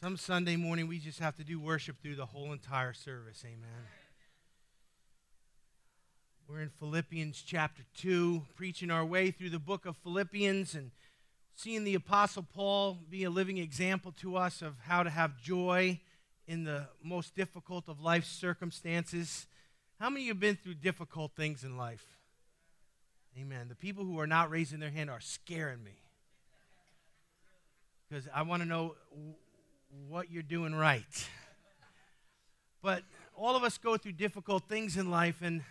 Some Sunday morning we just have to do worship through the whole entire service. Amen. We're in Philippians chapter 2, preaching our way through the book of Philippians and seeing the Apostle Paul be a living example to us of how to have joy in the most difficult of life's circumstances. How many of you have been through difficult things in life? Amen. The people who are not raising their hand are scaring me. Because I want to know what you're doing right. But all of us go through difficult things in life, and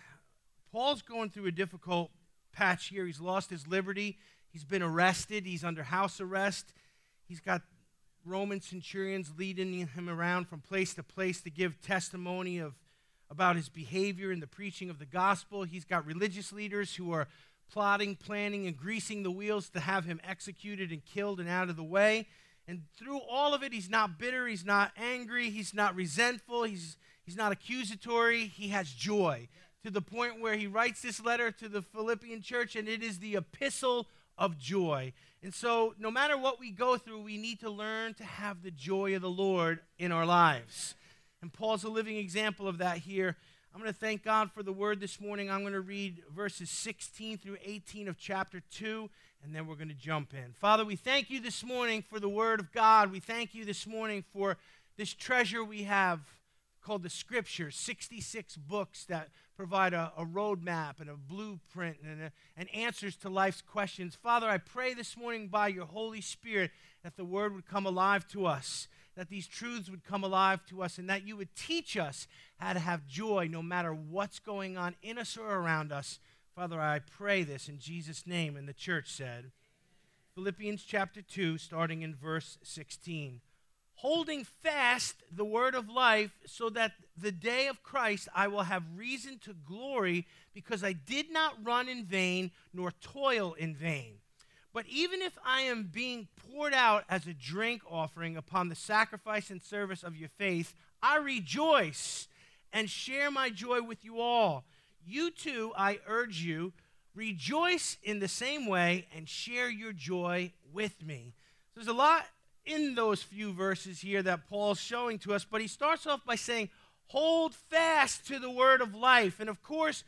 Paul's going through a difficult patch here. He's lost his liberty, he's been arrested, he's under house arrest. He's got Roman centurions leading him around from place to place to give testimony of about his behavior in the preaching of the gospel. He's got religious leaders who are plotting, planning, and greasing the wheels to have him executed and killed and out of the way. And through all of it, he's not bitter, he's not angry, he's not resentful, he's, he's not accusatory, he has joy to the point where he writes this letter to the Philippian church, and it is the epistle of joy. And so, no matter what we go through, we need to learn to have the joy of the Lord in our lives. And Paul's a living example of that here. I'm going to thank God for the word this morning. I'm going to read verses 16 through 18 of chapter 2 and then we're going to jump in. Father, we thank you this morning for the Word of God. We thank you this morning for this treasure we have called the Scripture 66 books that provide a, a roadmap and a blueprint and, a, and answers to life's questions. Father, I pray this morning by your Holy Spirit that the Word would come alive to us, that these truths would come alive to us, and that you would teach us how to have joy no matter what's going on in us or around us Father, I pray this in Jesus' name. And the church said, Philippians chapter 2, starting in verse 16. Holding fast the word of life, so that the day of Christ I will have reason to glory, because I did not run in vain nor toil in vain. But even if I am being poured out as a drink offering upon the sacrifice and service of your faith, I rejoice and share my joy with you all. You too, I urge you, rejoice in the same way and share your joy with me. So there's a lot in those few verses here that Paul's showing to us, but he starts off by saying, Hold fast to the word of life. And of course,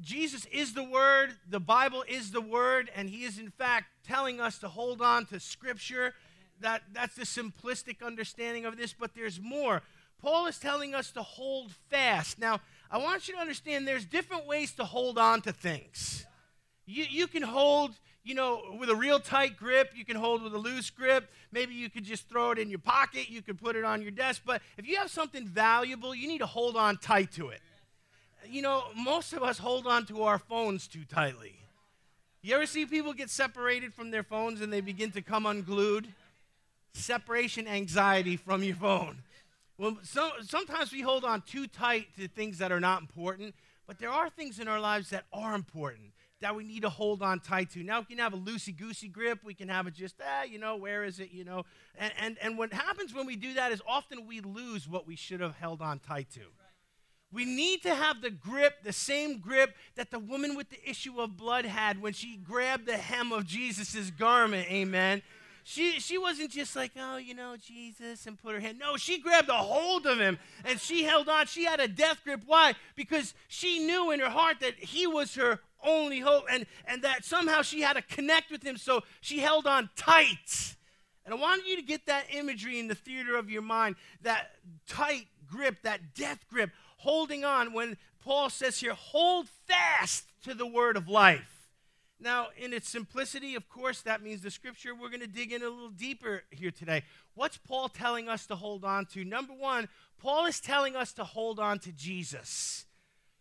Jesus is the Word, the Bible is the Word, and He is in fact telling us to hold on to Scripture. That, that's the simplistic understanding of this, but there's more. Paul is telling us to hold fast. Now, I want you to understand there's different ways to hold on to things. You, you can hold, you know, with a real tight grip. You can hold with a loose grip. Maybe you could just throw it in your pocket. You could put it on your desk. But if you have something valuable, you need to hold on tight to it. You know, most of us hold on to our phones too tightly. You ever see people get separated from their phones and they begin to come unglued? Separation anxiety from your phone. Well, so, sometimes we hold on too tight to things that are not important, but there are things in our lives that are important that we need to hold on tight to. Now we can have a loosey goosey grip. We can have it just, ah, you know, where is it, you know? And, and, and what happens when we do that is often we lose what we should have held on tight to. We need to have the grip, the same grip that the woman with the issue of blood had when she grabbed the hem of Jesus' garment. Amen. She, she wasn't just like, oh, you know, Jesus, and put her hand. No, she grabbed a hold of him and she held on. She had a death grip. Why? Because she knew in her heart that he was her only hope and, and that somehow she had to connect with him. So she held on tight. And I want you to get that imagery in the theater of your mind that tight grip, that death grip, holding on when Paul says here, hold fast to the word of life. Now, in its simplicity, of course, that means the scripture. We're going to dig in a little deeper here today. What's Paul telling us to hold on to? Number one, Paul is telling us to hold on to Jesus.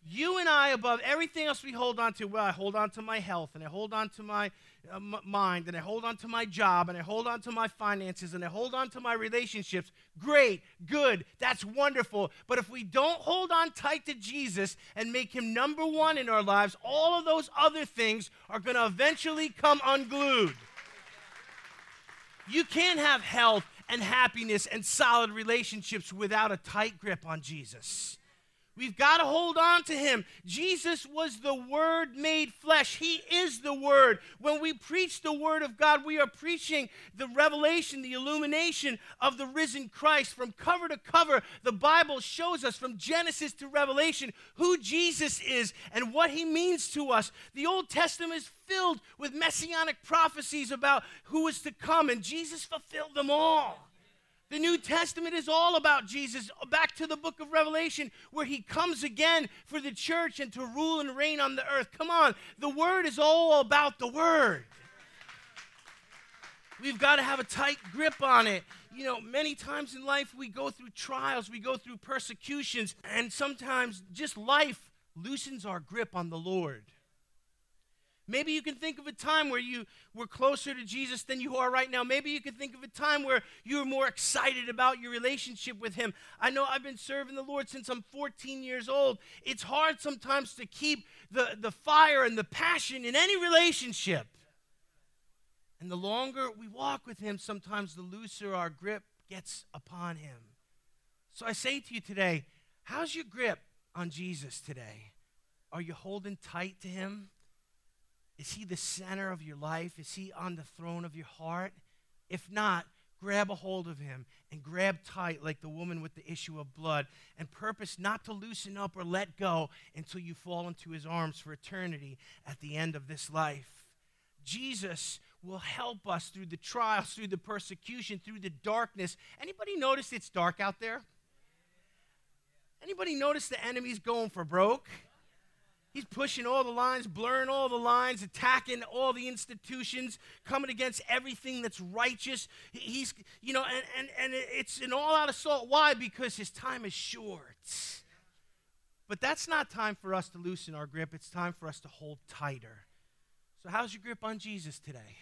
You and I, above everything else we hold on to, well, I hold on to my health and I hold on to my Uh, mind and I hold on to my job and I hold on to my finances and I hold on to my relationships. Great, good, that's wonderful. But if we don't hold on tight to Jesus and make him number one in our lives, all of those other things are going to eventually come unglued. You can't have health and happiness and solid relationships without a tight grip on Jesus. We've got to hold on to him. Jesus was the Word made flesh. He is the Word. When we preach the Word of God, we are preaching the revelation, the illumination of the risen Christ. From cover to cover, the Bible shows us from Genesis to Revelation who Jesus is and what he means to us. The Old Testament is filled with messianic prophecies about who is to come, and Jesus fulfilled them all. The New Testament is all about Jesus. Back to the book of Revelation, where he comes again for the church and to rule and reign on the earth. Come on, the Word is all about the Word. We've got to have a tight grip on it. You know, many times in life we go through trials, we go through persecutions, and sometimes just life loosens our grip on the Lord. Maybe you can think of a time where you were closer to Jesus than you are right now. Maybe you can think of a time where you were more excited about your relationship with Him. I know I've been serving the Lord since I'm 14 years old. It's hard sometimes to keep the, the fire and the passion in any relationship. And the longer we walk with Him, sometimes the looser our grip gets upon Him. So I say to you today, how's your grip on Jesus today? Are you holding tight to Him? Is he the center of your life? Is he on the throne of your heart? If not, grab a hold of him and grab tight like the woman with the issue of blood and purpose not to loosen up or let go until you fall into his arms for eternity at the end of this life. Jesus will help us through the trials, through the persecution, through the darkness. Anybody notice it's dark out there? Anybody notice the enemy's going for broke? He's pushing all the lines, blurring all the lines, attacking all the institutions, coming against everything that's righteous. He's, you know, and, and, and it's an all out assault. Why? Because his time is short. But that's not time for us to loosen our grip. It's time for us to hold tighter. So, how's your grip on Jesus today?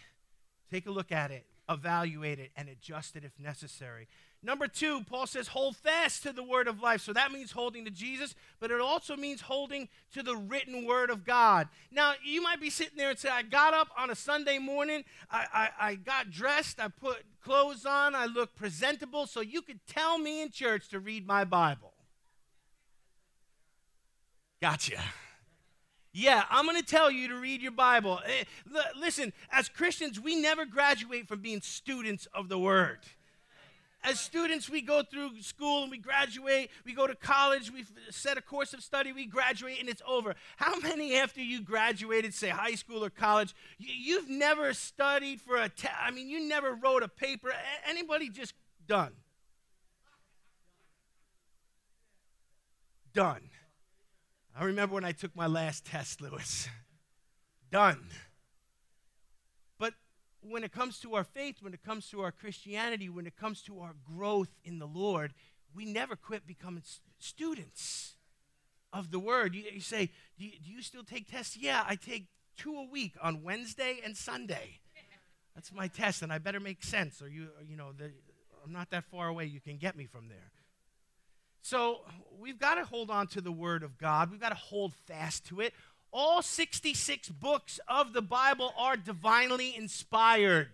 Take a look at it, evaluate it, and adjust it if necessary. Number two, Paul says, hold fast to the word of life. So that means holding to Jesus, but it also means holding to the written word of God. Now, you might be sitting there and say, I got up on a Sunday morning, I, I, I got dressed, I put clothes on, I look presentable, so you could tell me in church to read my Bible. Gotcha. Yeah, I'm going to tell you to read your Bible. Eh, listen, as Christians, we never graduate from being students of the Word as students, we go through school and we graduate. We go to college. We set a course of study. We graduate and it's over. How many after you graduated, say high school or college, you've never studied for a test? I mean, you never wrote a paper. Anybody just done? Done. I remember when I took my last test, Lewis. Done when it comes to our faith, when it comes to our Christianity, when it comes to our growth in the Lord, we never quit becoming students of the Word. You, you say, do you, do you, still take tests? Yeah, I take two a week on Wednesday and Sunday. That's my test, and I better make sense, or you, you know, the, I'm not that far away. You can get me from there. So we've got to hold on to the Word of God. We've got to hold fast to it. All 66 books of the Bible are divinely inspired.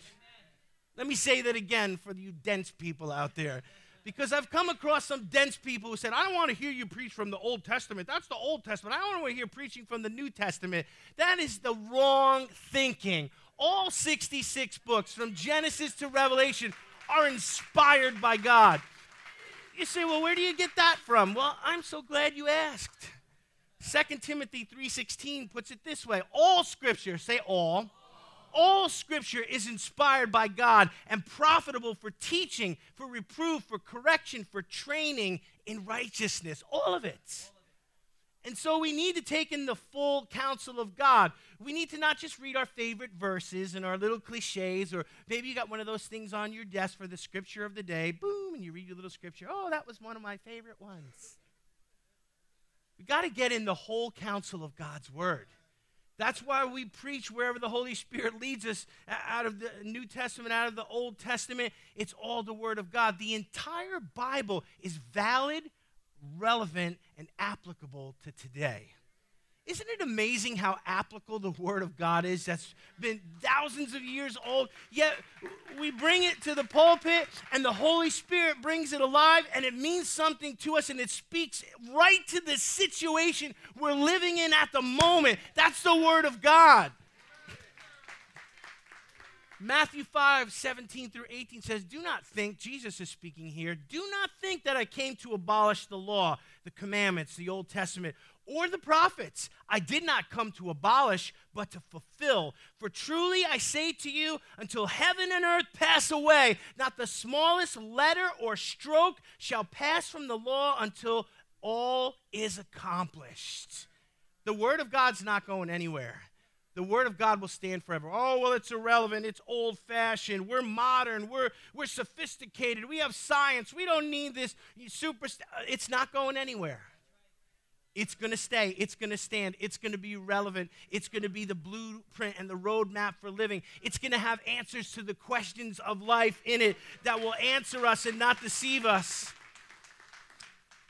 Let me say that again for you dense people out there. Because I've come across some dense people who said, I don't want to hear you preach from the Old Testament. That's the Old Testament. I don't want to hear preaching from the New Testament. That is the wrong thinking. All 66 books, from Genesis to Revelation, are inspired by God. You say, well, where do you get that from? Well, I'm so glad you asked. 2 Timothy 3:16 puts it this way, all scripture, say all, all scripture is inspired by God and profitable for teaching, for reproof, for correction, for training in righteousness. All of it. And so we need to take in the full counsel of God. We need to not just read our favorite verses and our little cliches, or maybe you got one of those things on your desk for the scripture of the day, boom, and you read your little scripture. Oh, that was one of my favorite ones. We got to get in the whole counsel of God's word. That's why we preach wherever the Holy Spirit leads us out of the New Testament, out of the Old Testament. It's all the Word of God. The entire Bible is valid, relevant, and applicable to today. Isn't it amazing how applicable the Word of God is that's been thousands of years old? Yet we bring it to the pulpit and the Holy Spirit brings it alive and it means something to us and it speaks right to the situation we're living in at the moment. That's the Word of God. Matthew 5, 17 through 18 says, Do not think, Jesus is speaking here, do not think that I came to abolish the law, the commandments, the Old Testament, or the prophets. I did not come to abolish, but to fulfill. For truly I say to you, until heaven and earth pass away, not the smallest letter or stroke shall pass from the law until all is accomplished. The Word of God's not going anywhere the word of God will stand forever. Oh, well, it's irrelevant. It's old fashioned. We're modern. We're, we're sophisticated. We have science. We don't need this super. Uh, it's not going anywhere. It's going to stay. It's going to stand. It's going to be relevant. It's going to be the blueprint and the roadmap for living. It's going to have answers to the questions of life in it that will answer us and not deceive us.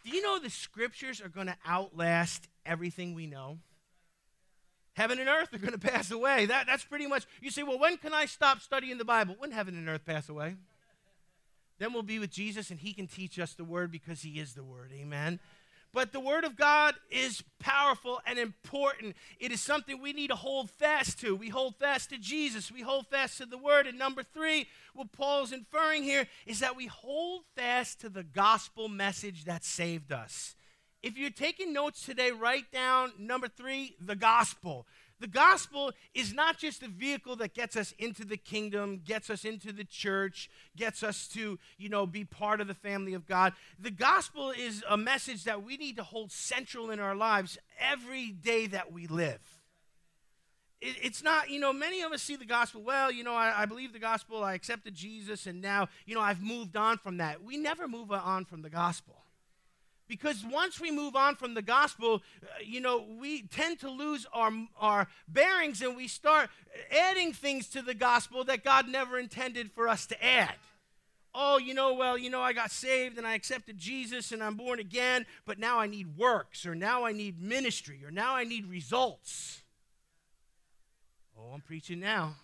Do you know the scriptures are going to outlast everything we know? Heaven and earth are going to pass away. That, that's pretty much, you say, well, when can I stop studying the Bible? When heaven and earth pass away. Then we'll be with Jesus and he can teach us the word because he is the word. Amen. But the word of God is powerful and important. It is something we need to hold fast to. We hold fast to Jesus, we hold fast to the word. And number three, what Paul's inferring here is that we hold fast to the gospel message that saved us. If you're taking notes today, write down number three, the gospel. The gospel is not just a vehicle that gets us into the kingdom, gets us into the church, gets us to, you know, be part of the family of God. The gospel is a message that we need to hold central in our lives every day that we live. It, it's not, you know, many of us see the gospel, well, you know, I, I believe the gospel, I accepted Jesus, and now, you know, I've moved on from that. We never move on from the gospel. Because once we move on from the gospel, uh, you know, we tend to lose our, our bearings and we start adding things to the gospel that God never intended for us to add. Oh, you know, well, you know, I got saved and I accepted Jesus and I'm born again, but now I need works or now I need ministry or now I need results. Oh, I'm preaching now.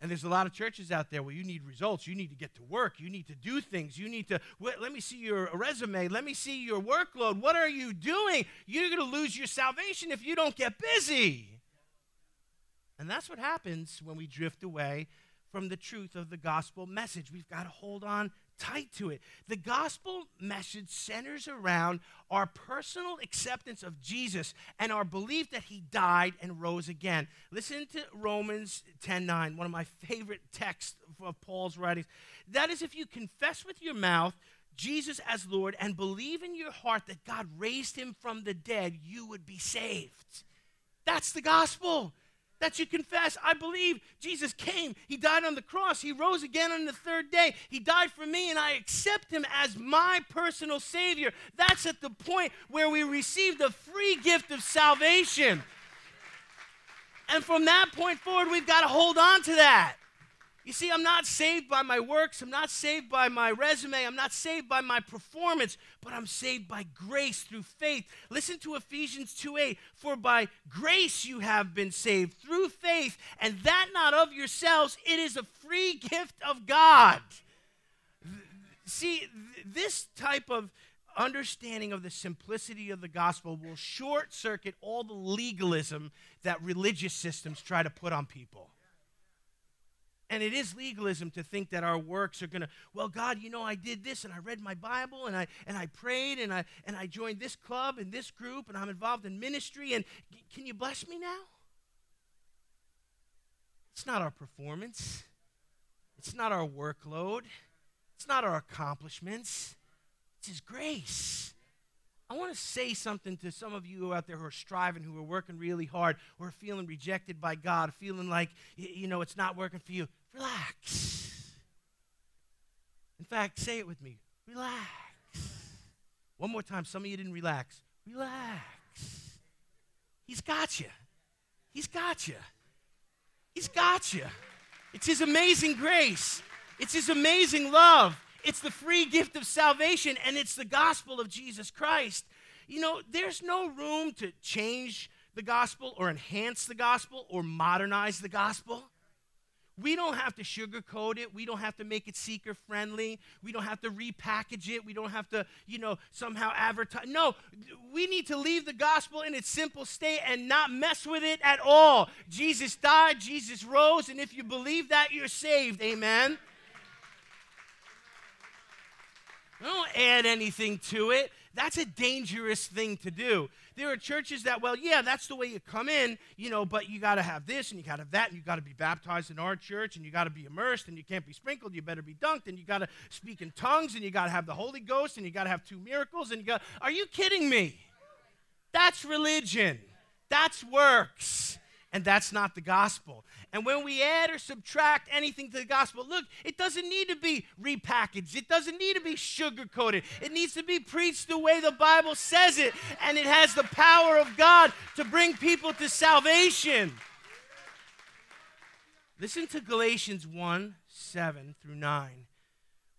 And there's a lot of churches out there where you need results. You need to get to work. You need to do things. You need to, let me see your resume. Let me see your workload. What are you doing? You're going to lose your salvation if you don't get busy. And that's what happens when we drift away from the truth of the gospel message. We've got to hold on tight to it. The gospel message centers around our personal acceptance of Jesus and our belief that he died and rose again. Listen to Romans 10:9, one of my favorite texts of Paul's writings. That is if you confess with your mouth Jesus as Lord and believe in your heart that God raised him from the dead, you would be saved. That's the gospel that you confess, I believe Jesus came. He died on the cross. He rose again on the third day. He died for me, and I accept him as my personal Savior. That's at the point where we receive the free gift of salvation. And from that point forward, we've got to hold on to that. You see, I'm not saved by my works. I'm not saved by my resume. I'm not saved by my performance, but I'm saved by grace through faith. Listen to Ephesians 2 8. For by grace you have been saved through faith, and that not of yourselves. It is a free gift of God. See, this type of understanding of the simplicity of the gospel will short circuit all the legalism that religious systems try to put on people. And it is legalism to think that our works are going to, well, God, you know, I did this and I read my Bible and I, and I prayed and I, and I joined this club and this group and I'm involved in ministry and can you bless me now? It's not our performance, it's not our workload, it's not our accomplishments, it's His grace. I want to say something to some of you out there who are striving, who are working really hard, who are feeling rejected by God, feeling like, you know, it's not working for you. Relax. In fact, say it with me relax. One more time. Some of you didn't relax. Relax. He's got you. He's got you. He's got you. It's His amazing grace, it's His amazing love. It's the free gift of salvation, and it's the gospel of Jesus Christ. You know, there's no room to change the gospel or enhance the gospel or modernize the gospel. We don't have to sugarcoat it. We don't have to make it seeker friendly. We don't have to repackage it. We don't have to, you know, somehow advertise. No, we need to leave the gospel in its simple state and not mess with it at all. Jesus died, Jesus rose, and if you believe that, you're saved. Amen. Don't add anything to it. That's a dangerous thing to do. There are churches that, well, yeah, that's the way you come in, you know, but you got to have this and you got to have that and you got to be baptized in our church and you got to be immersed and you can't be sprinkled. You better be dunked and you got to speak in tongues and you got to have the Holy Ghost and you got to have two miracles and you got. Are you kidding me? That's religion. That's works and that's not the gospel. And when we add or subtract anything to the gospel, look, it doesn't need to be repackaged. It doesn't need to be sugar coated. It needs to be preached the way the Bible says it, and it has the power of God to bring people to salvation. Listen to Galatians 1 7 through 9,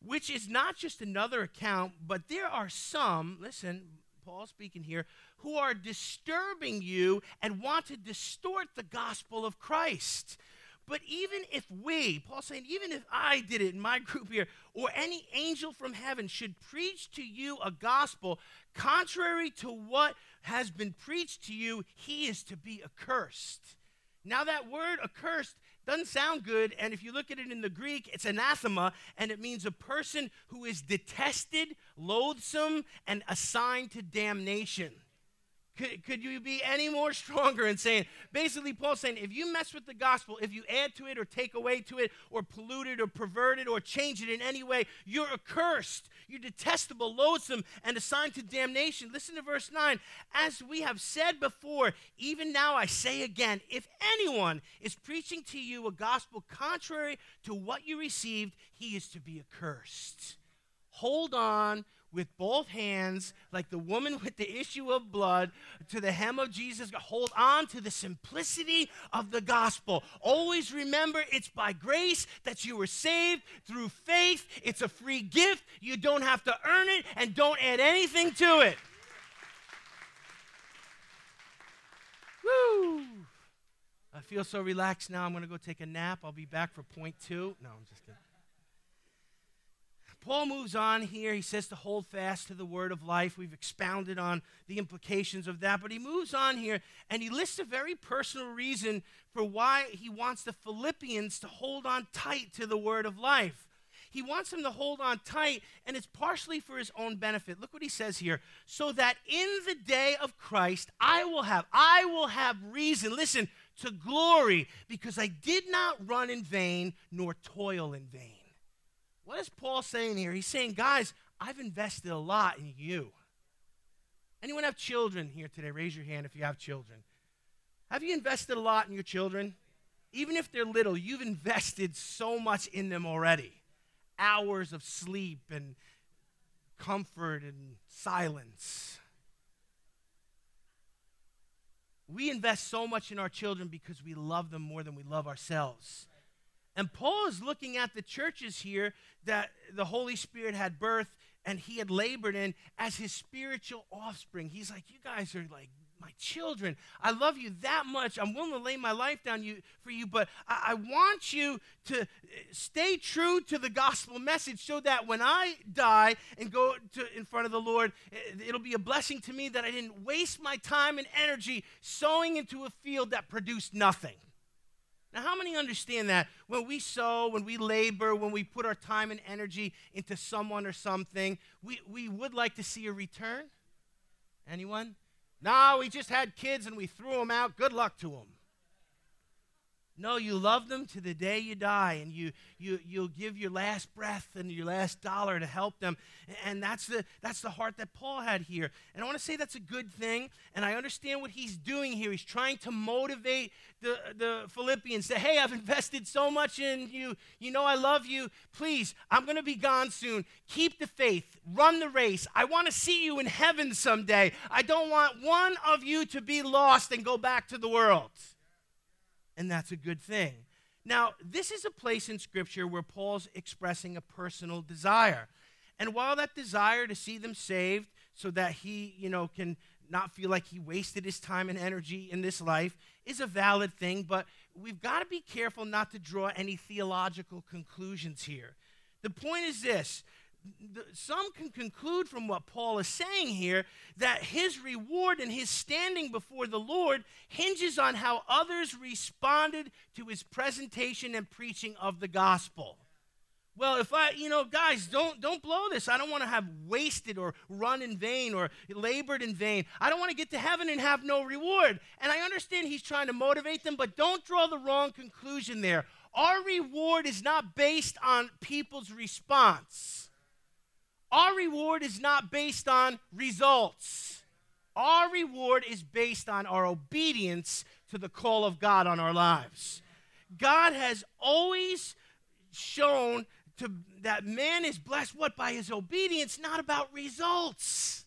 which is not just another account, but there are some, listen, Paul speaking here, who are disturbing you and want to distort the gospel of Christ. But even if we, Paul's saying, even if I did it in my group here, or any angel from heaven should preach to you a gospel contrary to what has been preached to you, he is to be accursed. Now, that word accursed doesn't sound good, and if you look at it in the Greek, it's anathema, and it means a person who is detested, loathsome, and assigned to damnation. Could, could you be any more stronger in saying, basically, Paul's saying, if you mess with the gospel, if you add to it or take away to it or pollute it or pervert it or change it in any way, you're accursed. You're detestable, loathsome, and assigned to damnation. Listen to verse 9. As we have said before, even now I say again, if anyone is preaching to you a gospel contrary to what you received, he is to be accursed. Hold on with both hands, like the woman with the issue of blood, to the hem of Jesus. Hold on to the simplicity of the gospel. Always remember it's by grace that you were saved through faith. It's a free gift. You don't have to earn it, and don't add anything to it. Woo! I feel so relaxed now. I'm going to go take a nap. I'll be back for point two. No, I'm just kidding. Paul moves on here. He says to hold fast to the word of life. We've expounded on the implications of that, but he moves on here and he lists a very personal reason for why he wants the Philippians to hold on tight to the word of life. He wants them to hold on tight, and it's partially for his own benefit. Look what he says here. So that in the day of Christ, I will have, I will have reason, listen, to glory, because I did not run in vain nor toil in vain. What is Paul saying here? He's saying, guys, I've invested a lot in you. Anyone have children here today? Raise your hand if you have children. Have you invested a lot in your children? Even if they're little, you've invested so much in them already. Hours of sleep and comfort and silence. We invest so much in our children because we love them more than we love ourselves. And Paul is looking at the churches here that the Holy Spirit had birth and he had labored in as his spiritual offspring. He's like, You guys are like my children. I love you that much. I'm willing to lay my life down you, for you, but I, I want you to eh, stay true to the gospel message so that when I die and go to, in front of the Lord, eh, it'll be a blessing to me that I didn't waste my time and energy sowing into a field that produced nothing. Now, how many understand that when we sow, when we labor, when we put our time and energy into someone or something, we, we would like to see a return? Anyone? No, we just had kids and we threw them out. Good luck to them. No, you love them to the day you die, and you, you, you'll give your last breath and your last dollar to help them. And that's the, that's the heart that Paul had here. And I want to say that's a good thing, and I understand what he's doing here. He's trying to motivate the, the Philippians say, Hey, I've invested so much in you. You know I love you. Please, I'm going to be gone soon. Keep the faith, run the race. I want to see you in heaven someday. I don't want one of you to be lost and go back to the world and that's a good thing. Now, this is a place in Scripture where Paul's expressing a personal desire. And while that desire to see them saved so that he, you know, can not feel like he wasted his time and energy in this life is a valid thing, but we've got to be careful not to draw any theological conclusions here. The point is this some can conclude from what Paul is saying here that his reward and his standing before the Lord hinges on how others responded to his presentation and preaching of the gospel. Well, if I, you know, guys, don't don't blow this. I don't want to have wasted or run in vain or labored in vain. I don't want to get to heaven and have no reward. And I understand he's trying to motivate them, but don't draw the wrong conclusion there. Our reward is not based on people's response. Our reward is not based on results. Our reward is based on our obedience to the call of God on our lives. God has always shown to that man is blessed what by his obedience not about results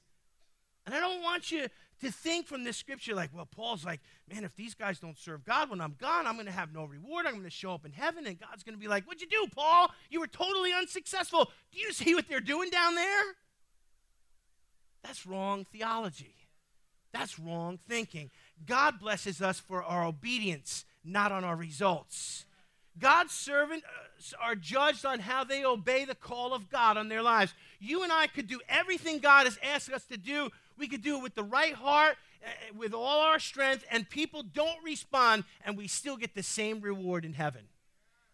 and i don't want you to think from this scripture like well paul's like man if these guys don't serve god when i'm gone i'm going to have no reward. I'm going to show up in heaven and god's going to be like what'd you do paul? You were totally unsuccessful. Do you see what they're doing down there? That's wrong theology. That's wrong thinking. God blesses us for our obedience not on our results. God's servants uh, are judged on how they obey the call of God on their lives. You and I could do everything God has asked us to do. We could do it with the right heart, Eh, with all our strength, and people don't respond, and we still get the same reward in heaven.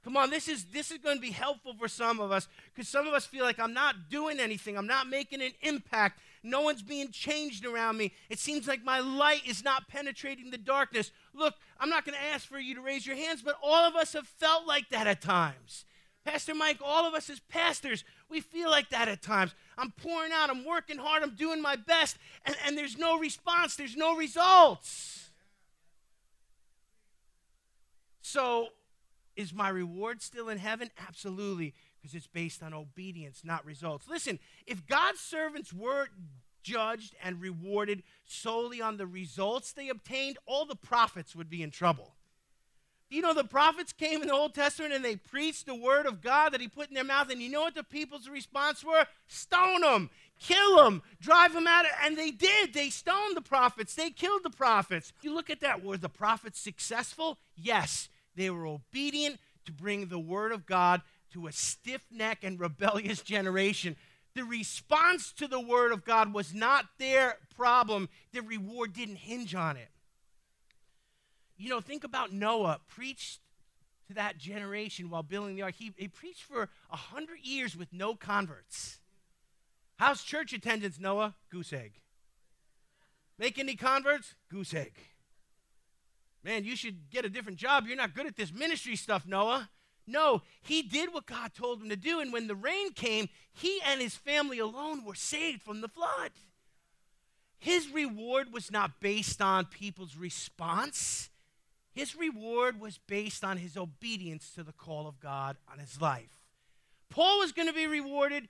Come on, this is this is going to be helpful for some of us because some of us feel like I'm not doing anything, I'm not making an impact. No one's being changed around me. It seems like my light is not penetrating the darkness. Look, I'm not going to ask for you to raise your hands, but all of us have felt like that at times. Pastor Mike, all of us as pastors, we feel like that at times. I'm pouring out, I'm working hard, I'm doing my best, and, and there's no response, there's no results. So, is my reward still in heaven? Absolutely because it's based on obedience, not results. Listen, if God's servants were judged and rewarded solely on the results they obtained, all the prophets would be in trouble. You know, the prophets came in the Old Testament and they preached the word of God that He put in their mouth. And you know what the people's response were? Stone them, kill them, drive them out. And they did. They stoned the prophets, they killed the prophets. You look at that. Were the prophets successful? Yes. They were obedient to bring the word of God to a stiff necked and rebellious generation. The response to the word of God was not their problem, the reward didn't hinge on it. You know, think about Noah preached to that generation while building the ark. He, he preached for a hundred years with no converts. How's church attendance, Noah? Goose egg. Make any converts? Goose egg. Man, you should get a different job. You're not good at this ministry stuff, Noah. No, he did what God told him to do. And when the rain came, he and his family alone were saved from the flood. His reward was not based on people's response, his reward was based on his obedience to the call of God on his life. Paul was going to be rewarded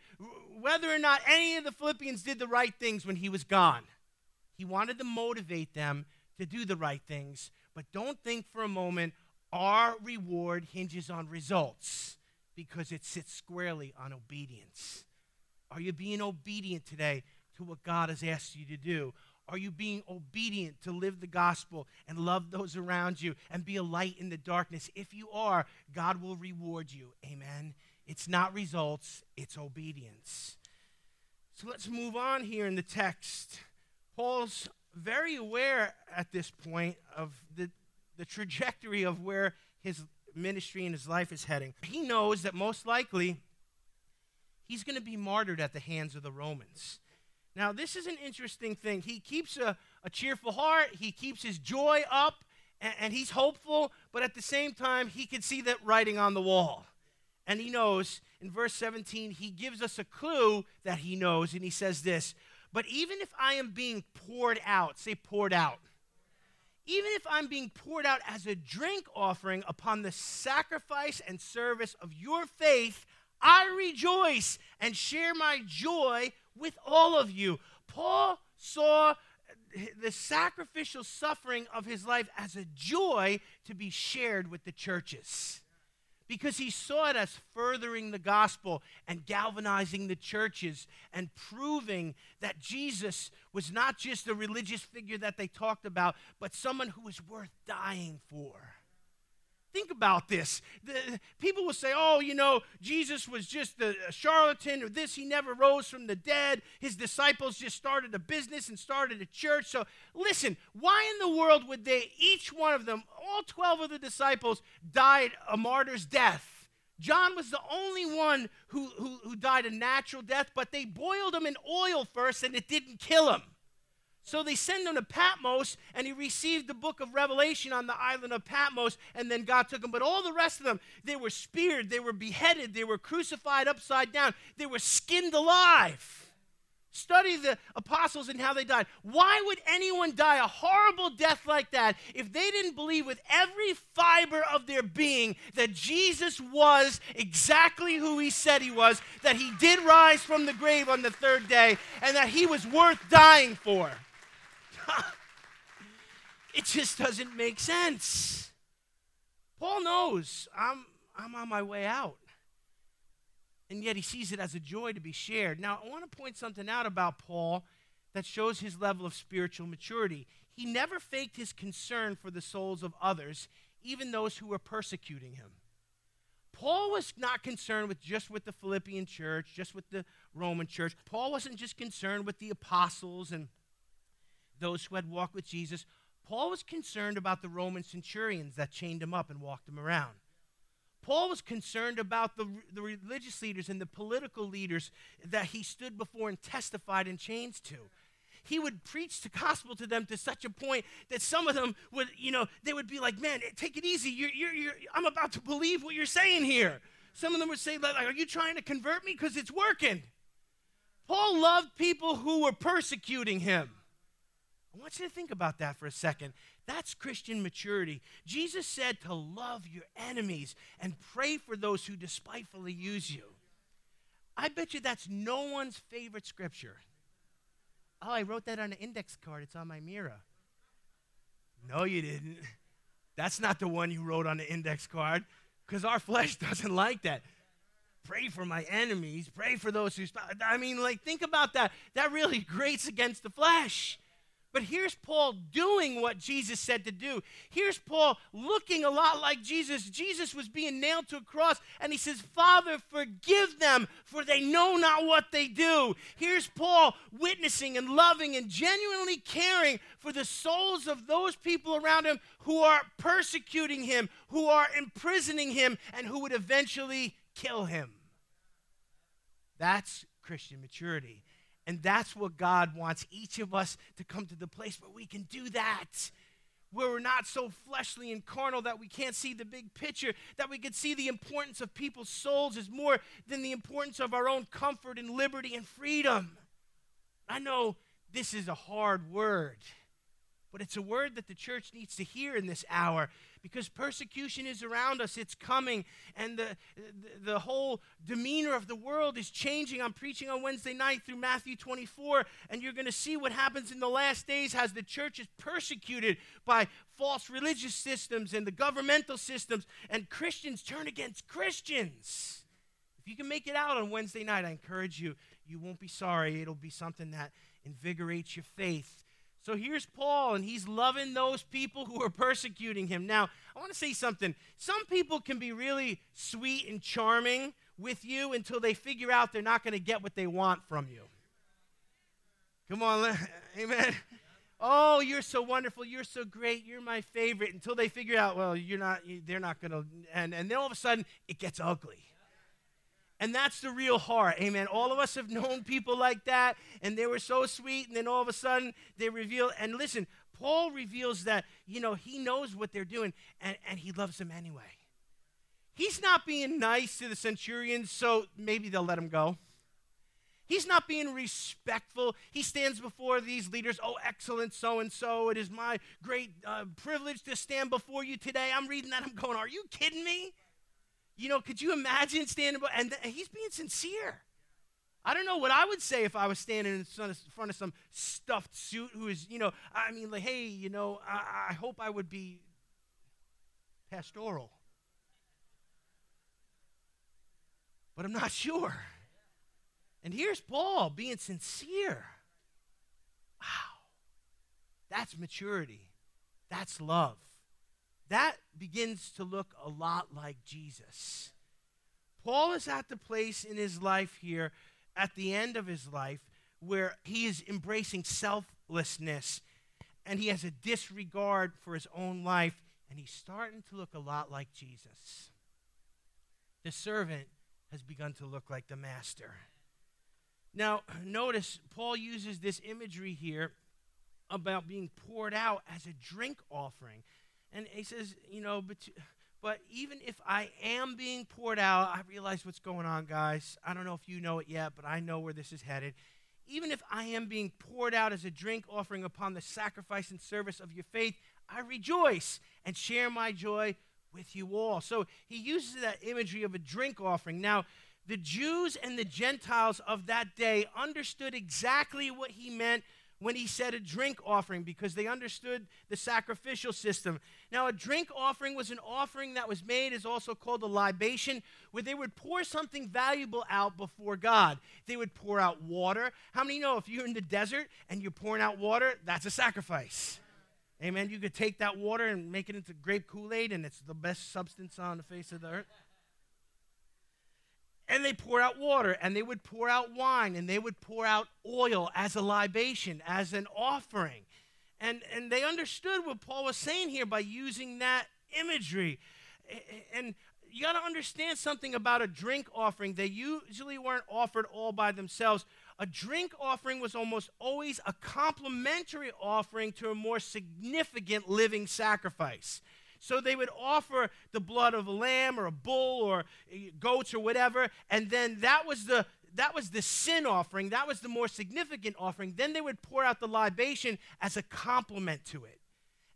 whether or not any of the Philippians did the right things when he was gone. He wanted to motivate them to do the right things, but don't think for a moment, our reward hinges on results because it sits squarely on obedience. Are you being obedient today to what God has asked you to do? Are you being obedient to live the gospel and love those around you and be a light in the darkness? If you are, God will reward you. Amen. It's not results, it's obedience. So let's move on here in the text. Paul's very aware at this point of the the trajectory of where his ministry and his life is heading. He knows that most likely he's going to be martyred at the hands of the Romans. Now, this is an interesting thing. He keeps a, a cheerful heart, he keeps his joy up, and, and he's hopeful, but at the same time, he can see that writing on the wall. And he knows in verse 17, he gives us a clue that he knows, and he says this But even if I am being poured out, say poured out, even if I'm being poured out as a drink offering upon the sacrifice and service of your faith, I rejoice and share my joy with all of you. Paul saw the sacrificial suffering of his life as a joy to be shared with the churches. because he saw it as furthering the gospel and galvanizing the churches and proving that Jesus was not just a religious figure that they talked about, but someone who was worth dying for. Think about this. The, people will say, oh, you know, Jesus was just a, a charlatan or this. He never rose from the dead. His disciples just started a business and started a church. So listen, why in the world would they, each one of them, all 12 of the disciples, died a martyr's death? John was the only one who, who, who died a natural death, but they boiled him in oil first and it didn't kill him. So they send him to Patmos, and he received the book of Revelation on the island of Patmos, and then God took him. But all the rest of them, they were speared, they were beheaded, they were crucified upside down, they were skinned alive. Study the apostles and how they died. Why would anyone die a horrible death like that if they didn't believe with every fiber of their being that Jesus was exactly who he said he was, that he did rise from the grave on the third day, and that he was worth dying for? it just doesn't make sense. Paul knows I'm, I'm on my way out. And yet he sees it as a joy to be shared. Now, I want to point something out about Paul that shows his level of spiritual maturity. He never faked his concern for the souls of others, even those who were persecuting him. Paul was not concerned with just with the Philippian church, just with the Roman church. Paul wasn't just concerned with the apostles and those who had walked with Jesus, Paul was concerned about the Roman centurions that chained him up and walked him around. Paul was concerned about the, the religious leaders and the political leaders that he stood before and testified in chains to. He would preach the gospel to them to such a point that some of them would, you know, they would be like, man, take it easy. You're, you're, you're, I'm about to believe what you're saying here. Some of them would say, like, are you trying to convert me? Because it's working. Paul loved people who were persecuting him. I want you to think about that for a second. That's Christian maturity. Jesus said to love your enemies and pray for those who despitefully use you. I bet you that's no one's favorite scripture. Oh, I wrote that on an index card. It's on my mirror. No, you didn't. That's not the one you wrote on the index card because our flesh doesn't like that. Pray for my enemies. Pray for those who. I mean, like, think about that. That really grates against the flesh. But here's Paul doing what Jesus said to do. Here's Paul looking a lot like Jesus. Jesus was being nailed to a cross, and he says, Father, forgive them, for they know not what they do. Here's Paul witnessing and loving and genuinely caring for the souls of those people around him who are persecuting him, who are imprisoning him, and who would eventually kill him. That's Christian maturity. And that's what God wants each of us to come to the place where we can do that. Where we're not so fleshly and carnal that we can't see the big picture, that we can see the importance of people's souls is more than the importance of our own comfort and liberty and freedom. I know this is a hard word, but it's a word that the church needs to hear in this hour because persecution is around us, it's coming, and the, the, the, whole demeanor of the world is changing. I'm preaching on Wednesday night through Matthew 24, and you're going to see what happens in the last days as the church is persecuted by false religious systems and the governmental systems, and Christians turn against Christians. If you can make it out on Wednesday night, I encourage you. You won't be sorry. It'll be something that invigorates your faith so here's Paul, and he's loving those people who are persecuting him. Now, I want to say something. Some people can be really sweet and charming with you until they figure out they're not going to get what they want from you. Come on, amen. Oh, you're so wonderful. You're so great. You're my favorite. Until they figure out, well, you're not. They're not going to. And and then all of a sudden, it gets ugly. And that's the real heart. Amen. All of us have known people like that, and they were so sweet, and then all of a sudden they reveal. And listen, Paul reveals that, you know, he knows what they're doing, and, and he loves them anyway. He's not being nice to the centurions, so maybe they'll let him go. He's not being respectful. He stands before these leaders. Oh, excellent, so and so. It is my great uh, privilege to stand before you today. I'm reading that. I'm going, Are you kidding me? You know, could you imagine standing? by, And he's being sincere. I don't know what I would say if I was standing in front of some stuffed suit who is, you know, I mean, like, hey, you know, I, I hope I would be pastoral. but I'm not sure. And here's Paul being sincere. Wow. That's maturity. That's love. That begins to look a lot like Jesus. Paul is at the place in his life here, at the end of his life, where he is embracing selflessness and he has a disregard for his own life, and he's starting to look a lot like Jesus. The servant has begun to look like the master. Now, notice Paul uses this imagery here about being poured out as a drink offering. And he says, you know, but, but even if I am being poured out, I realize what's going on, guys. I don't know if you know it yet, but I know where this is headed. Even if I am being poured out as a drink offering upon the sacrifice and service of your faith, I rejoice and share my joy with you all. So he uses that imagery of a drink offering. Now, the Jews and the Gentiles of that day understood exactly what he meant when he said a drink offering because they understood the sacrificial system. Now, a drink offering was an offering that was made, is also called a libation, where they would pour something valuable out before God. They would pour out water. How many know if you're in the desert and you're pouring out water, that's a sacrifice? Amen. You could take that water and make it into grape Kool Aid, and it's the best substance on the face of the earth. And they pour out water, and they would pour out wine, and they would pour out oil as a libation, as an offering. And, and they understood what Paul was saying here by using that imagery. And you got to understand something about a drink offering. They usually weren't offered all by themselves. A drink offering was almost always a complementary offering to a more significant living sacrifice. So they would offer the blood of a lamb or a bull or eh, goats or whatever, and then that was the that was the sin offering. That was the more significant offering. Then they would pour out the libation as a complement to it.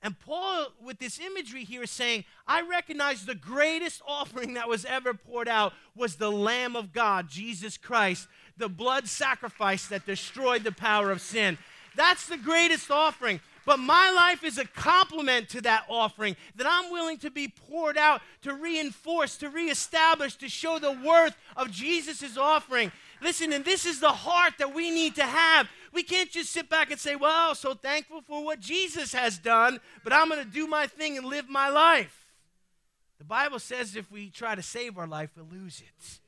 And Paul, with this imagery here, is saying, I recognize the greatest offering that was ever poured out was the Lamb of God, Jesus Christ, the blood sacrifice that destroyed the power of sin. That's the greatest offering. But my life is a complement to that offering that I'm willing to be poured out to reinforce, to reestablish, to show the worth of Jesus' offering. Listen, and this is the heart that we need to have. We can't just sit back and say, well, so thankful for what Jesus has done, but I'm going to do my thing and live my life. The Bible says if we try to save our life, we'll lose it.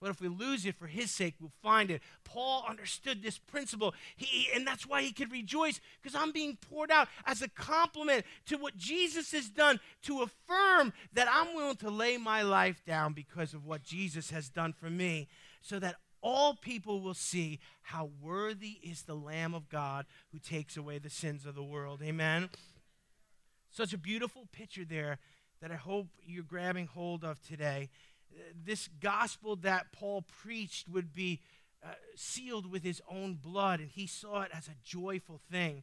But if we lose it for his sake, we'll find it. Paul understood this principle, he, and that's why he could rejoice because I'm being poured out as a complement to what Jesus has done to affirm that I'm willing to lay my life down because of what Jesus has done for me, so that all people will see how worthy is the Lamb of God who takes away the sins of the world. Amen. Such a beautiful picture there that I hope you're grabbing hold of today this gospel that Paul preached would be uh, sealed with his own blood, and he saw it as a joyful thing.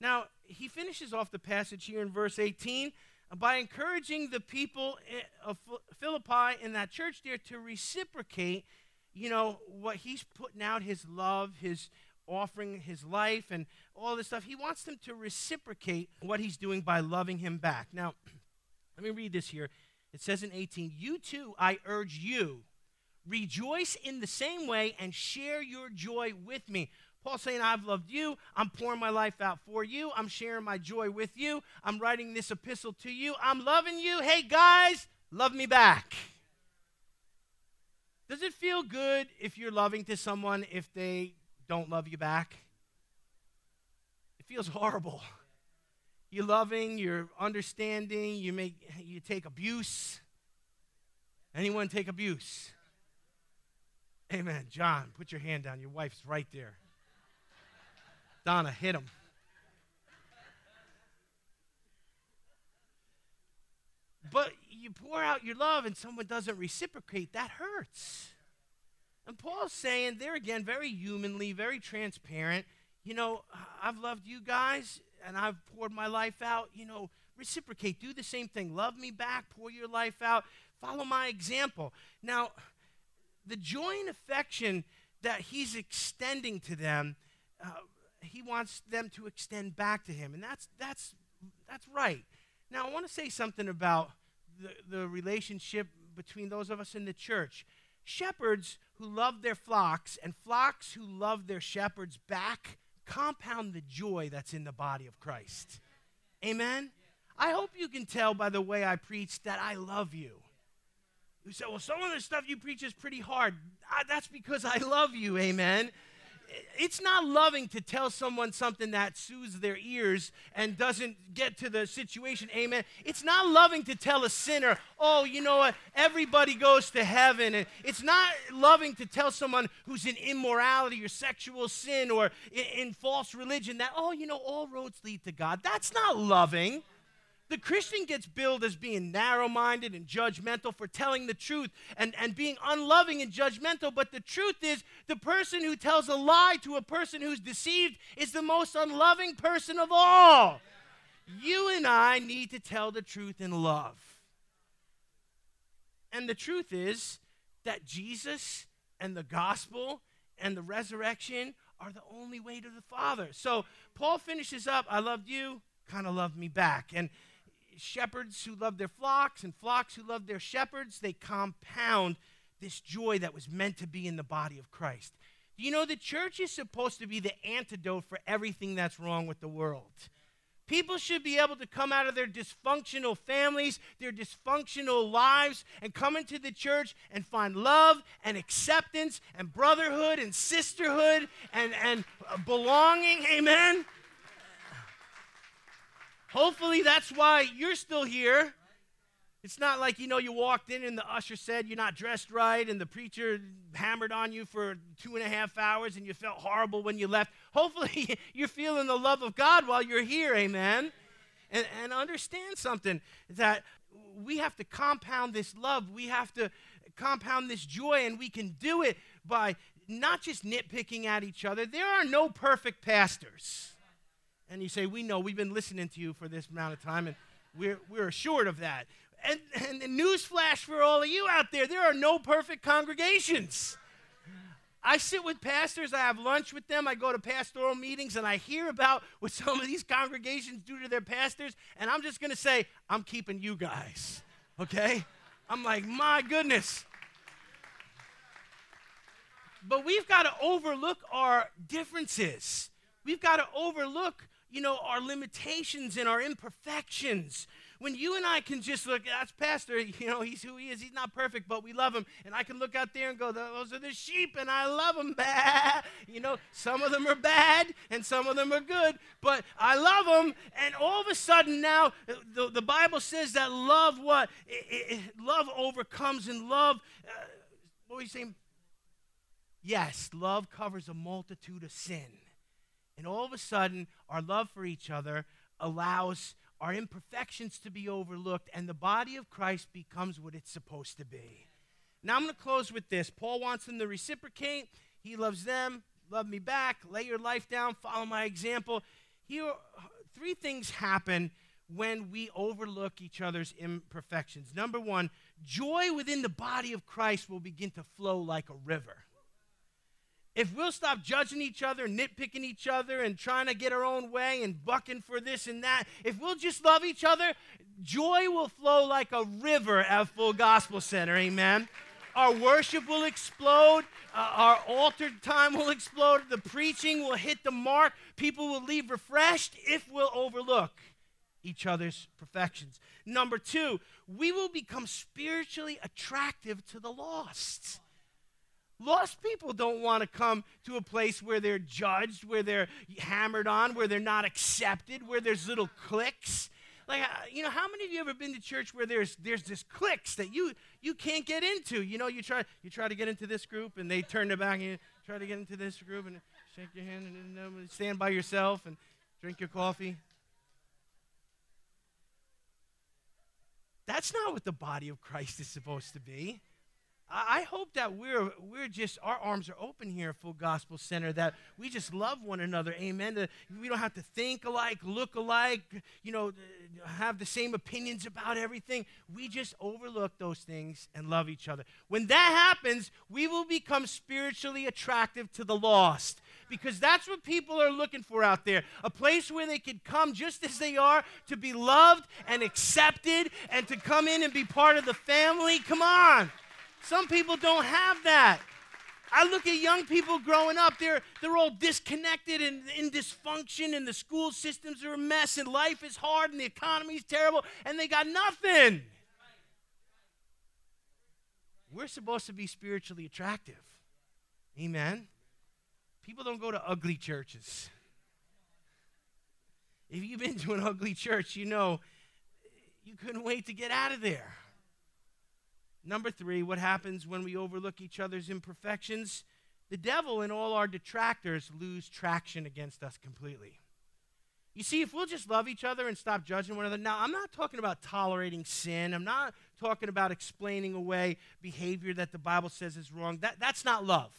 Now, he finishes off the passage here in verse 18 by encouraging the people of Philippi in that church there to reciprocate, you know, what he's putting out his love, his offering his life, and all this stuff. He wants them to reciprocate what he's doing by loving him back. Now, let me read this here. It says in 18, You too, I urge you, rejoice in the same way and share your joy with me. Paul saying, I've loved you. I'm pouring my life out for you. I'm sharing my joy with you. I'm writing this epistle to you. I'm loving you. Hey, guys, love me back. Does it feel good if you're loving to someone if they don't love you back? It feels horrible. You're loving, you're understanding, you make you take abuse. Anyone take abuse? Amen. John, put your hand down. Your wife's right there. Donna, hit him. But you pour out your love and someone doesn't reciprocate, that hurts. And Paul's saying there again, very humanly, very transparent, you know, I've loved you guys and I've poured my life out, you know, reciprocate. Do the same thing. Love me back. Pour your life out. Follow my example. Now, the joy and affection that he's extending to them, uh, he wants them to extend back to him. And that's, that's, that's right. Now, I want to say something about the, the relationship between those of us in the church. shepherds who love their flocks and flocks who love their shepherds back compound the joy that's in the body of Christ. Amen? I hope you can tell by the way I preach that I love you. You say, well, some of the stuff you preach is pretty hard. That's because I love you, amen. It's not loving to tell someone something that soothes their ears and doesn't get to the situation, amen. It's not loving to tell a sinner, oh, you know what, everybody goes to heaven. And it's not loving to tell someone who's in immorality or sexual sin or in, in false religion that, oh, you know, all roads lead to God. That's not loving. The Christian gets billed as being narrow minded and judgmental for telling the truth and, and being unloving and judgmental. But the truth is, the person who tells a lie to a person who's deceived is the most unloving person of all. You and I need to tell the truth in love. And the truth is that Jesus and the gospel and the resurrection are the only way to the Father. So Paul finishes up, I loved you, kind of loved me back. And shepherds who love their flocks and flocks who love their shepherds, they compound this joy that was meant to be in the body of Christ. You know, the church is supposed to be the antidote for everything that's wrong with the world. People should be able to come out of their dysfunctional families, their dysfunctional lives, and come into the church and find love and acceptance and brotherhood and sisterhood and, and belonging. Amen. Hopefully, that's why you're still here. It's not like, you know, you walked in and the usher said you're not dressed right and the preacher hammered on you for two and a half hours and you felt horrible when you left. Hopefully, you're feeling the love of God while you're here, amen? And, and understand something that we have to compound this love, we have to compound this joy, and we can do it by not just nitpicking at each other. There are no perfect pastors. And you say, We know, we've been listening to you for this amount of time, and we're, we're assured of that. And, and the newsflash for all of you out there there are no perfect congregations. I sit with pastors, I have lunch with them, I go to pastoral meetings, and I hear about what some of these congregations do to their pastors, and I'm just to say, I'm keeping you guys, okay? I'm like, my goodness. But we've got to overlook our differences. We've got to overlook you know, our limitations and our imperfections. When you and I can just look, that's Pastor, you know, he's who he is. He's not perfect, but we love him. And I can look out there and go, those are the sheep, and I love them. you know, some of them are bad and some of them are good, but I love them. And all of a sudden now, the, the Bible says that love, what? It, it, love overcomes and love, uh, what are you saying? Yes, love covers a multitude of sin. And all of a sudden, our love for each other allows our imperfections to be overlooked, and the body of Christ becomes what it's supposed to be. Now, I'm going to close with this. Paul wants them to reciprocate. He loves them. Love me back. Lay your life down. Follow my example. Here, three things happen when we overlook each other's imperfections. Number one, joy within the body of Christ will begin to flow like a river if we'll stop judging each other, nitpicking each other, and trying to get our own way and bucking for this and that, if we'll just love each other, joy will flow like a river at Full Gospel Center. Amen. Our worship will explode. Uh, our altar time will explode. The preaching will hit the mark. People will leave refreshed if we'll overlook each other's perfections. Number two, we will become spiritually attractive to the lost. Lost people don't want to come to a place where they're judged, where they're hammered on, where they're not accepted, where there's little cliques. Like, uh, you know, how many of you ever been to church where there's there's this cliques that you you can't get into? You know, you try you try to get into this group and they turn their back and you try to get into this group and shake your hand and, and stand by yourself and drink your coffee. That's not what the body of Christ is supposed to be. I hope that we're we're just our arms are open here at Full Gospel Center. That we just love one another. Amen. We don't have to think alike, look alike, you know, have the same opinions about everything. We just overlook those things and love each other. When that happens, we will become spiritually attractive to the lost because that's what people are looking for out there a place where they can come just as they are to be loved and accepted and to come in and be part of the family. Come on. Some people don't have that. I look at young people growing up, they're, they're all disconnected and in dysfunction, and the school systems are a mess, and life is hard, and the economy's terrible, and they got nothing. We're supposed to be spiritually attractive. Amen. People don't go to ugly churches. If you've been to an ugly church, you know you couldn't wait to get out of there. Number three, what happens when we overlook each other's imperfections? The devil and all our detractors lose traction against us completely. You see, if we'll just love each other and stop judging one another, now I'm not talking about tolerating sin. I'm not talking about explaining away behavior that the Bible says is wrong. That, that's not love.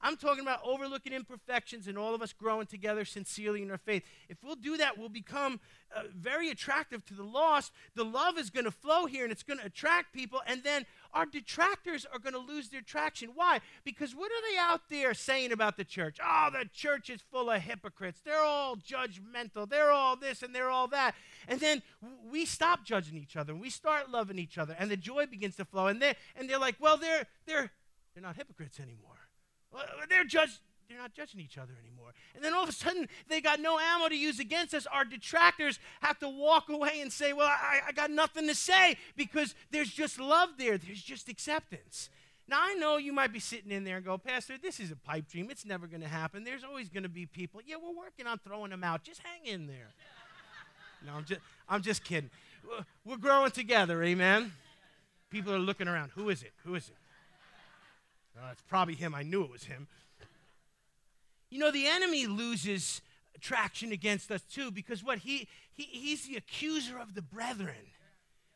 I'm talking about overlooking imperfections and all of us growing together sincerely in our faith. If we'll do that, we'll become uh, very attractive to the lost. The love is going to flow here and it's going to attract people. And then our detractors are going to lose their traction. Why? Because what are they out there saying about the church? Oh, the church is full of hypocrites. They're all judgmental. They're all this and they're all that. And then we stop judging each other and we start loving each other and the joy begins to flow. And, they and they're like, well, they're, they're, they're not hypocrites anymore. They're judged. They're not judging each other anymore. And then all of a sudden, they got no ammo to use against us. Our detractors have to walk away and say, Well, I, I got nothing to say because there's just love there, there's just acceptance. Now, I know you might be sitting in there and go, Pastor, this is a pipe dream. It's never going to happen. There's always going to be people. Yeah, we're working on throwing them out. Just hang in there. no, I'm just, I'm just kidding. We're growing together, amen? People are looking around. Who is it? Who is it? Uh, it's probably him. I knew it was him. You know, the enemy loses traction against us too because what he, he he's the accuser of the brethren.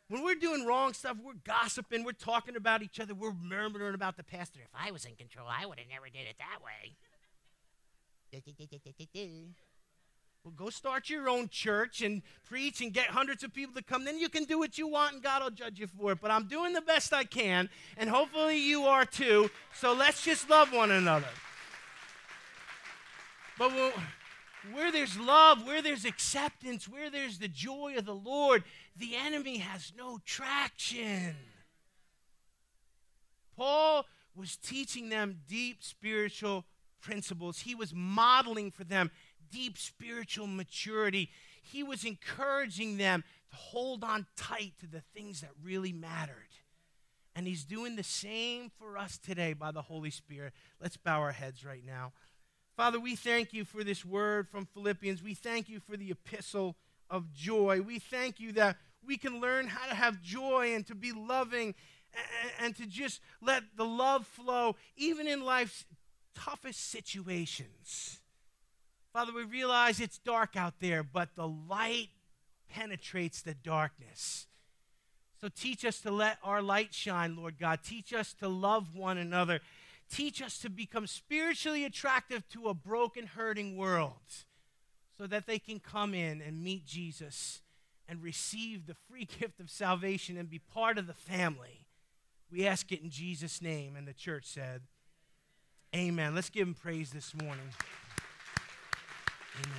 When we're doing wrong stuff, we're gossiping, we're talking about each other, we're murmuring about the pastor. If I was in control, I would have never did it that way. Well, go start your own church and preach and get hundreds of people to come. Then you can do what you want and God will judge you for it. But I'm doing the best I can, and hopefully you are too. So let's just love one another. But where there's love, where there's acceptance, where there's the joy of the Lord, the enemy has no traction. Paul was teaching them deep spiritual principles, he was modeling for them deep spiritual maturity. He was encouraging them to hold on tight to the things that really mattered. And he's doing the same for us today by the Holy Spirit. Let's bow our heads right now. Father, we thank you for this word from Philippians. We thank you for the epistle of joy. We thank you that we can learn how to have joy and to be loving and, and to just let the love flow even in life's toughest situations. Father, we realize it's dark out there, but the light penetrates the darkness. So teach us to let our light shine, Lord God. Teach us to love one another. Teach us to become spiritually attractive to a broken, hurting world so that they can come in and meet Jesus and receive the free gift of salvation and be part of the family. We ask it in Jesus' name. And the church said, Amen. Let's give him praise this morning. Amen.